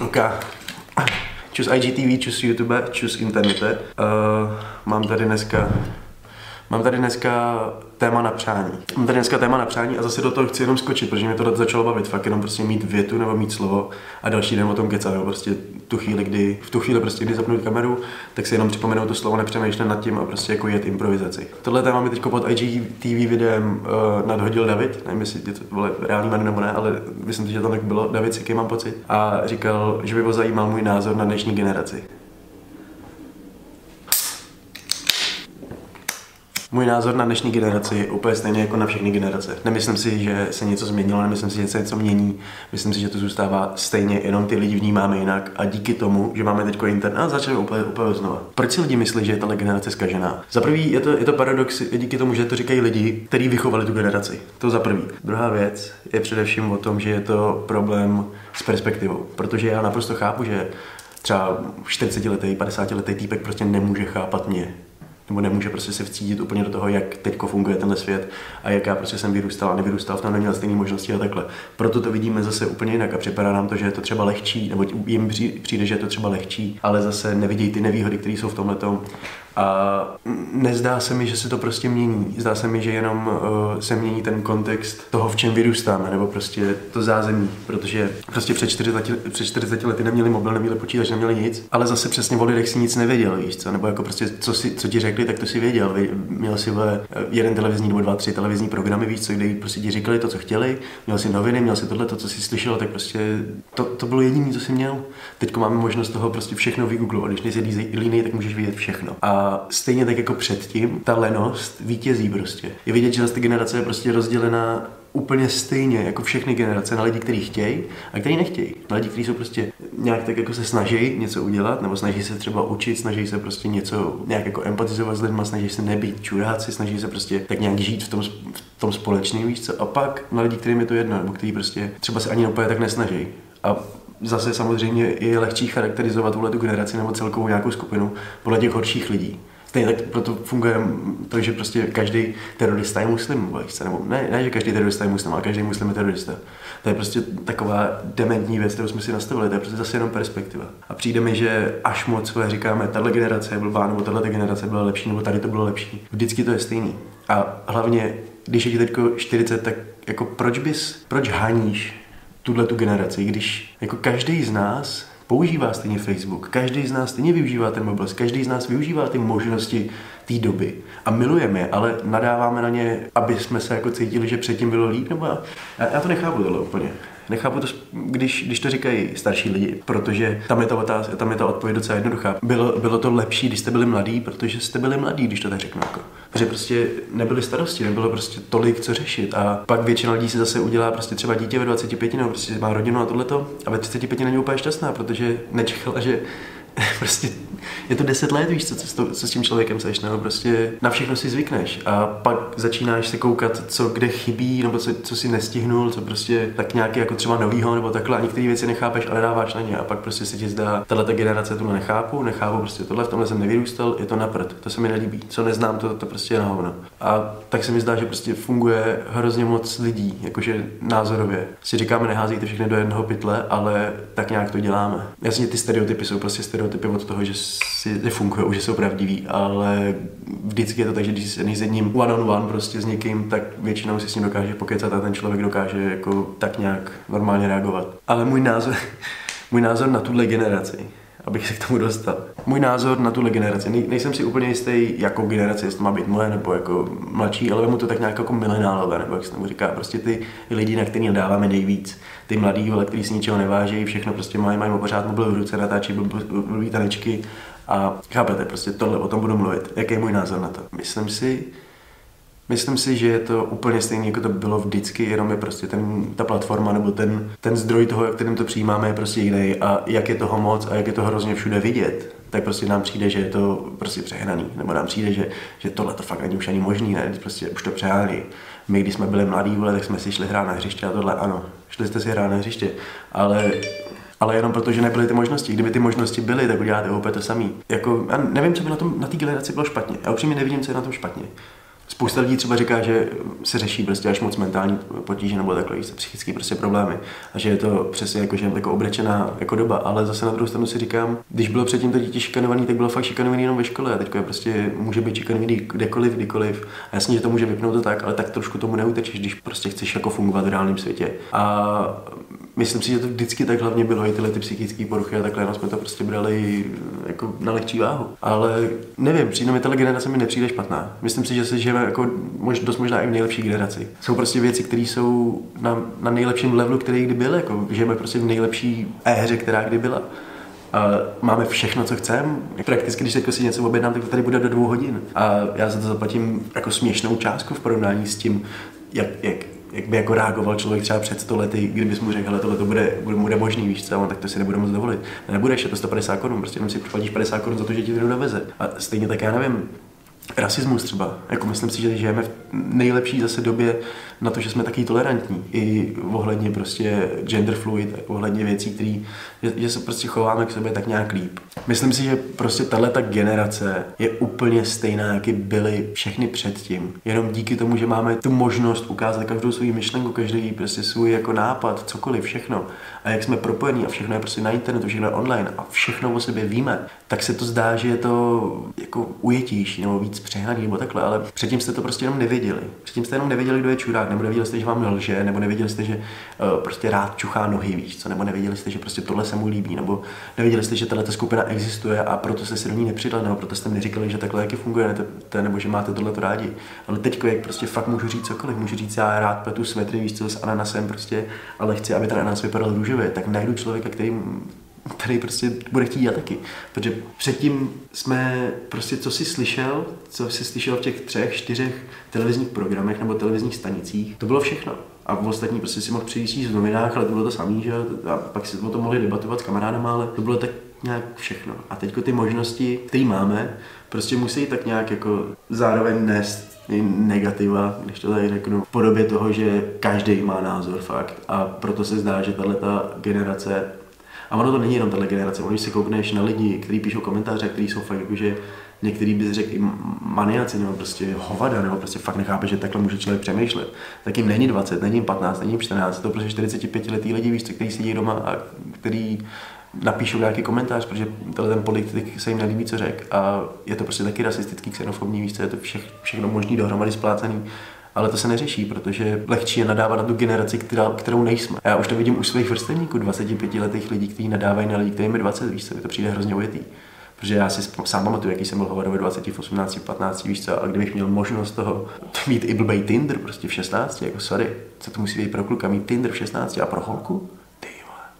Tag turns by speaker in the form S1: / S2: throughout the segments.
S1: OK. Čus IGTV, čus YouTube, čus internete. Uh, mám tady dneska Mám tady dneska téma na přání. Mám tady dneska téma na přání a zase do toho chci jenom skočit, protože mě to začalo bavit. Fakt jenom prostě mít větu nebo mít slovo a další den o tom kecat. Prostě tu chvíli, kdy, v tu chvíli prostě, kdy zapnu kameru, tak si jenom připomenu to slovo, nepřemýšlím nad tím a prostě jako jet improvizaci. Tohle téma mi teď pod IGTV videem uh, nadhodil David, nevím, jestli je to vole, reálný jméno nebo ne, ale myslím že to tak bylo. David Siky mám pocit. A říkal, že by ho zajímal můj názor na dnešní generaci. Můj názor na dnešní generaci je úplně stejný jako na všechny generace. Nemyslím si, že se něco změnilo, nemyslím si, že se něco mění. Myslím si, že to zůstává stejně, jenom ty lidi vnímáme jinak a díky tomu, že máme teď internet, začali úplně, úplně znova. Proč si lidi myslí, že je tahle generace zkažená? Za prvý je to, je to paradox díky tomu, že to říkají lidi, kteří vychovali tu generaci. To za prvý. Druhá věc je především o tom, že je to problém s perspektivou, protože já naprosto chápu, že třeba 40 letý, 50 letý týpek prostě nemůže chápat mě nebo nemůže prostě se vcítit úplně do toho, jak teď funguje tenhle svět a jak já prostě jsem vyrůstal a nevyrůstal, v tom neměl stejné možnosti a takhle. Proto to vidíme zase úplně jinak a připadá nám to, že je to třeba lehčí, nebo jim přijde, že je to třeba lehčí, ale zase nevidějí ty nevýhody, které jsou v tomhle a nezdá se mi, že se to prostě mění. Zdá se mi, že jenom uh, se mění ten kontext toho, v čem vyrůstáme, nebo prostě to zázemí, protože prostě před 40, před 40 lety neměli mobil, neměli počítač, neměli nic, ale zase přesně o lidech si nic nevěděl, víš co, nebo jako prostě co, si, co ti řekli, tak to si věděl. Měl si vole, jeden televizní nebo dva, tři televizní programy, víš co, kde prostě ti říkali to, co chtěli, měl si noviny, měl si tohle, to, co si slyšel, tak prostě to, to bylo jediné, co si měl. Teď máme možnost toho prostě všechno vygooglovat, když nejsi línej, tak můžeš vidět všechno. A stejně tak jako předtím, ta lenost vítězí prostě. Je vidět, že ta generace je prostě rozdělená úplně stejně jako všechny generace na lidi, kteří chtějí a kteří nechtějí. Na lidi, kteří jsou prostě nějak tak jako se snaží něco udělat, nebo snaží se třeba učit, snaží se prostě něco nějak jako empatizovat s lidmi, snaží se nebýt čuráci, snaží se prostě tak nějak žít v tom, v tom společném, víš co. A pak na lidi, kterým je to jedno, nebo kteří prostě třeba se ani úplně tak nesnaží. A zase samozřejmě je lehčí charakterizovat tuhle tu generaci nebo celkovou nějakou skupinu podle těch horších lidí. Stejně tak proto funguje to, že prostě každý terorista je muslim, nebo ne, ne, že každý terorista je muslim, ale každý muslim je terorista. To je prostě taková dementní věc, kterou jsme si nastavili, to je prostě zase jenom perspektiva. A přijde mi, že až moc říkáme, tahle generace je blbá, nebo tahle generace byla lepší, nebo tady to bylo lepší. Vždycky to je stejný. A hlavně, když je ti teď 40, tak jako proč bys, proč haníš tuhle tu generaci, když jako každý z nás používá stejně Facebook, každý z nás stejně využívá ten mobil, každý z nás využívá ty možnosti té doby a milujeme je, ale nadáváme na ně, aby jsme se jako cítili, že předtím bylo líp, nebo já, já to nechápu tohle úplně. Nechápu to, když, když to říkají starší lidi, protože tam je ta otázka, tam je ta odpověď docela jednoduchá. Bylo, bylo to lepší, když jste byli mladí, protože jste byli mladí, když to tak řeknu. Jako. Protože prostě nebyly starosti, nebylo prostě tolik co řešit. A pak většina lidí si zase udělá prostě třeba dítě ve 25 nebo prostě má rodinu a tohleto a ve 35 není úplně šťastná, protože nečekala, že prostě je to deset let, víš, co, co, co s tím člověkem seš, nebo prostě na všechno si zvykneš a pak začínáš se koukat, co kde chybí, nebo co, co si nestihnul, co prostě tak nějaký jako třeba novýho, nebo takhle a některé věci nechápeš, ale dáváš na ně a pak prostě se ti zdá, tahle generace tu nechápu, nechápu prostě tohle, v tomhle jsem nevyrůstal, je to na prd, to se mi nelíbí, co neznám, to, to prostě je na hovno. A tak se mi zdá, že prostě funguje hrozně moc lidí, jakože názorově. Si říkáme, neházíte všechny do jednoho pytle, ale tak nějak to děláme. Jasně, ty stereotypy jsou prostě stereotypy od toho, že si nefungují, že jsou pravdiví, ale vždycky je to tak, že když jsi s jedním one on one prostě s někým, tak většinou si s ním dokáže pokecat a ten člověk dokáže jako tak nějak normálně reagovat. Ale můj názor, můj názor na tuhle generaci abych se k tomu dostal. Můj názor na tuhle generaci, Nej, nejsem si úplně jistý, jakou generaci, jestli má být moje nebo jako mladší, ale mu to tak nějak jako milenálové, nebo jak se tomu říká, prostě ty lidi, na který dáváme nejvíc, ty mladí, ale kteří si ničeho neváží, všechno prostě mají, mají pořád mobil v ruce, natáčí blbý tanečky a chápete, prostě tohle, o tom budu mluvit. Jaký je můj názor na to? Myslím si, Myslím si, že je to úplně stejné, jako to bylo vždycky, jenom je prostě ten, ta platforma nebo ten, ten zdroj toho, jak kterým to přijímáme, je prostě jiný a jak je toho moc a jak je to hrozně všude vidět, tak prostě nám přijde, že je to prostě přehnaný, nebo nám přijde, že, že tohle to fakt není už ani možný, ne, prostě už to přehánějí. My, když jsme byli mladí, vole, tak jsme si šli hrát na hřiště a tohle, ano, šli jste si hrát na hřiště, ale ale jenom proto, že nebyly ty možnosti. Kdyby ty možnosti byly, tak uděláte úplně to samý. Jako, já nevím, co by na, tom, na té generaci bylo špatně. Já upřímně nevidím, co je na tom špatně. Spousta lidí třeba říká, že se řeší prostě až moc mentální potíže nebo takhle psychické prostě problémy a že je to přesně jako, že je jako obrečená jako doba, ale zase na druhou stranu si říkám, když bylo předtím to dítě šikanovaný, tak bylo fakt šikanovaný jenom ve škole a teď je prostě může být šikanovaný kdekoliv, kdykoliv. A jasně, že to může vypnout to tak, ale tak trošku tomu neutečeš, když prostě chceš jako fungovat v reálném světě. A myslím si, že to vždycky tak hlavně bylo i tyhle ty psychické poruchy a takhle, no jsme to prostě brali jako na lehčí váhu. Ale nevím, přijde mi tahle generace mi nepřijde špatná. Myslím si, že se žijeme jako mož, dost možná i v nejlepší generaci. Jsou prostě věci, které jsou na, na nejlepším levelu, který kdy byl, jako žijeme prostě v nejlepší éře, která kdy byla. A máme všechno, co chceme. Prakticky, když si něco objednám, tak to tady bude do dvou hodin. A já za to zaplatím jako směšnou částku v porovnání s tím, jak, jak jak by jako reagoval člověk třeba před 100 lety, kdybys mu řekl, tohle to bude, bude, bude možný, víš co, tak to si nebude moc dovolit. Nebudeš, je to 150 korun, prostě jenom si proplatíš 50 korun za to, že ti to doveze. A stejně tak já nevím, rasismus třeba. Jako myslím si, že žijeme v nejlepší zase době na to, že jsme taky tolerantní. I ohledně prostě gender fluid, ohledně věcí, které, že, že, se prostě chováme k sobě tak nějak líp. Myslím si, že prostě tahle ta generace je úplně stejná, jaký byly všechny předtím. Jenom díky tomu, že máme tu možnost ukázat každou svou myšlenku, každý prostě svůj jako nápad, cokoliv, všechno. A jak jsme propojení a všechno je prostě na internetu, všechno je online a všechno o sobě víme, tak se to zdá, že je to jako ujetíš nebo víc přehnaný nebo takhle, ale předtím jste to prostě jenom nevěděli. Předtím jste jenom nevěděli, kdo je čurák, nebo nevěděli jste, že vám lže, nebo nevěděli jste, že uh, prostě rád čuchá nohy, víš co, nebo nevěděli jste, že prostě tohle se mu líbí, nebo nevěděli jste, že tahle skupina existuje a proto jste si do ní nepřidali, nebo proto jste mi neříkali, že takhle jaký funguje, ne, nebo že máte tohle to rádi. Ale teď, jak prostě fakt můžu říct cokoliv, můžu říct, já rád pletu svetry, víš co, s ananasem prostě, ale chci, aby ten ananas vypadal růžově, tak najdu člověka, který který prostě bude chtít dělat taky. Protože předtím jsme prostě, co si slyšel, co si slyšel v těch třech, čtyřech televizních programech nebo televizních stanicích, to bylo všechno. A v ostatní prostě si mohl přijít v novinách, ale to bylo to samé, že A pak si o tom mohli debatovat s kamarádama, ale to bylo tak nějak všechno. A teď ty možnosti, které máme, prostě musí tak nějak jako zároveň nést negativa, když to tady řeknu, v podobě toho, že každý má názor fakt. A proto se zdá, že tahle ta generace a ono to není jenom tahle generace, když si koukneš na lidi, kteří píšou komentáře, kteří jsou fakt jakože některý bys řekl i maniaci, nebo prostě hovada, nebo prostě fakt nechápe, že takhle může člověk přemýšlet. Tak jim není 20, není jim 15, není jim 14, to prostě 45 letý lidi, víš, kteří sedí doma a který napíšou nějaký komentář, protože tenhle ten politik se jim nelíbí, co řek. A je to prostě taky rasistický, xenofobní, víš, je to vše, všechno možný dohromady splácený ale to se neřeší, protože lehčí je nadávat na tu generaci, která, kterou nejsme. Já už to vidím u svých vrstevníků, 25 letých lidí, kteří nadávají na lidi, kterým je 20, víš co, mi to přijde hrozně ujetý. Protože já si sám pamatuju, jaký jsem byl hovado ve 20, v 18, 15, víš co, a kdybych měl možnost toho mít i blbej Tinder prostě v 16, jako sorry, co to musí být pro kluka, mít Tinder v 16 a pro holku? Ty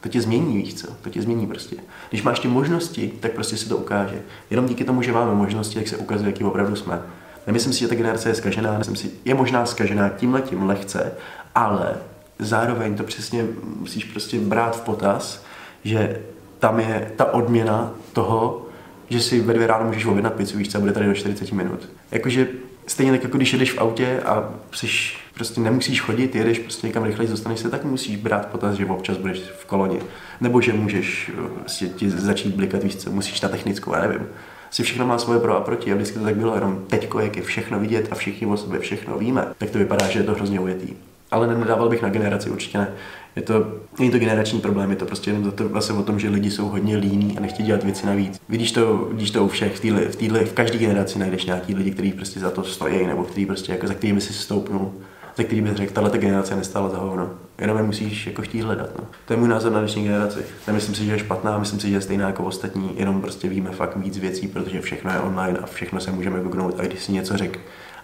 S1: to tě změní, víš co, to tě změní prostě. Když máš ty možnosti, tak prostě se to ukáže. Jenom díky tomu, že máme možnosti, jak se ukazuje, jaký opravdu jsme. Nemyslím si, že ta generace je zkažená, myslím si, je možná zkažená tímhletím lehce, ale zároveň to přesně musíš prostě brát v potaz, že tam je ta odměna toho, že si ve dvě ráno můžeš objednat pizzu, víš co, bude tady do 40 minut. Jakože stejně tak, jako když jedeš v autě a jsi, prostě nemusíš chodit, jedeš prostě někam rychleji, dostaneš se, tak musíš brát potaz, že občas budeš v koloně. Nebo že můžeš prostě ti začít blikat, víš co, musíš na technickou, já nevím si všechno má svoje pro a proti a vždycky to tak bylo jenom teďko, jak je všechno vidět a všichni o sobě všechno víme, tak to vypadá, že je to hrozně ujetý. Ale nedával bych na generaci, určitě ne. Je to, není to generační problém, je to prostě jenom to vlastně o tom, že lidi jsou hodně líní a nechtějí dělat věci navíc. Vidíš to, vidíš to u všech, v, týhle, v, týhle, v každé generaci najdeš nějaký lidi, kteří prostě za to stojí, nebo kteří prostě jako za kterými si stoupnou za který bych řekl, tahle generace nestála za hovno. Jenom je musíš jako chtít hledat. No. To je můj názor na dnešní generaci. Nemyslím si, že je špatná, myslím si, že je stejná jako ostatní, jenom prostě víme fakt víc věcí, protože všechno je online a všechno se můžeme goognout a když si něco řek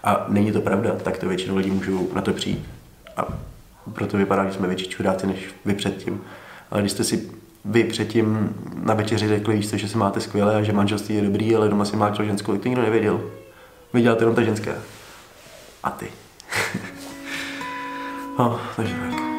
S1: a není to pravda, tak to většinou lidí můžou na to přijít. A proto vypadá, že jsme větší čudáci než vy předtím. Ale když jste si vy předtím na večeři řekli, víš, že se máte skvěle a že manželství je dobrý, ale doma si máte ženskou, to nikdo nevěděl. Viděl to jenom ta ženská. A ty. No, takže tak.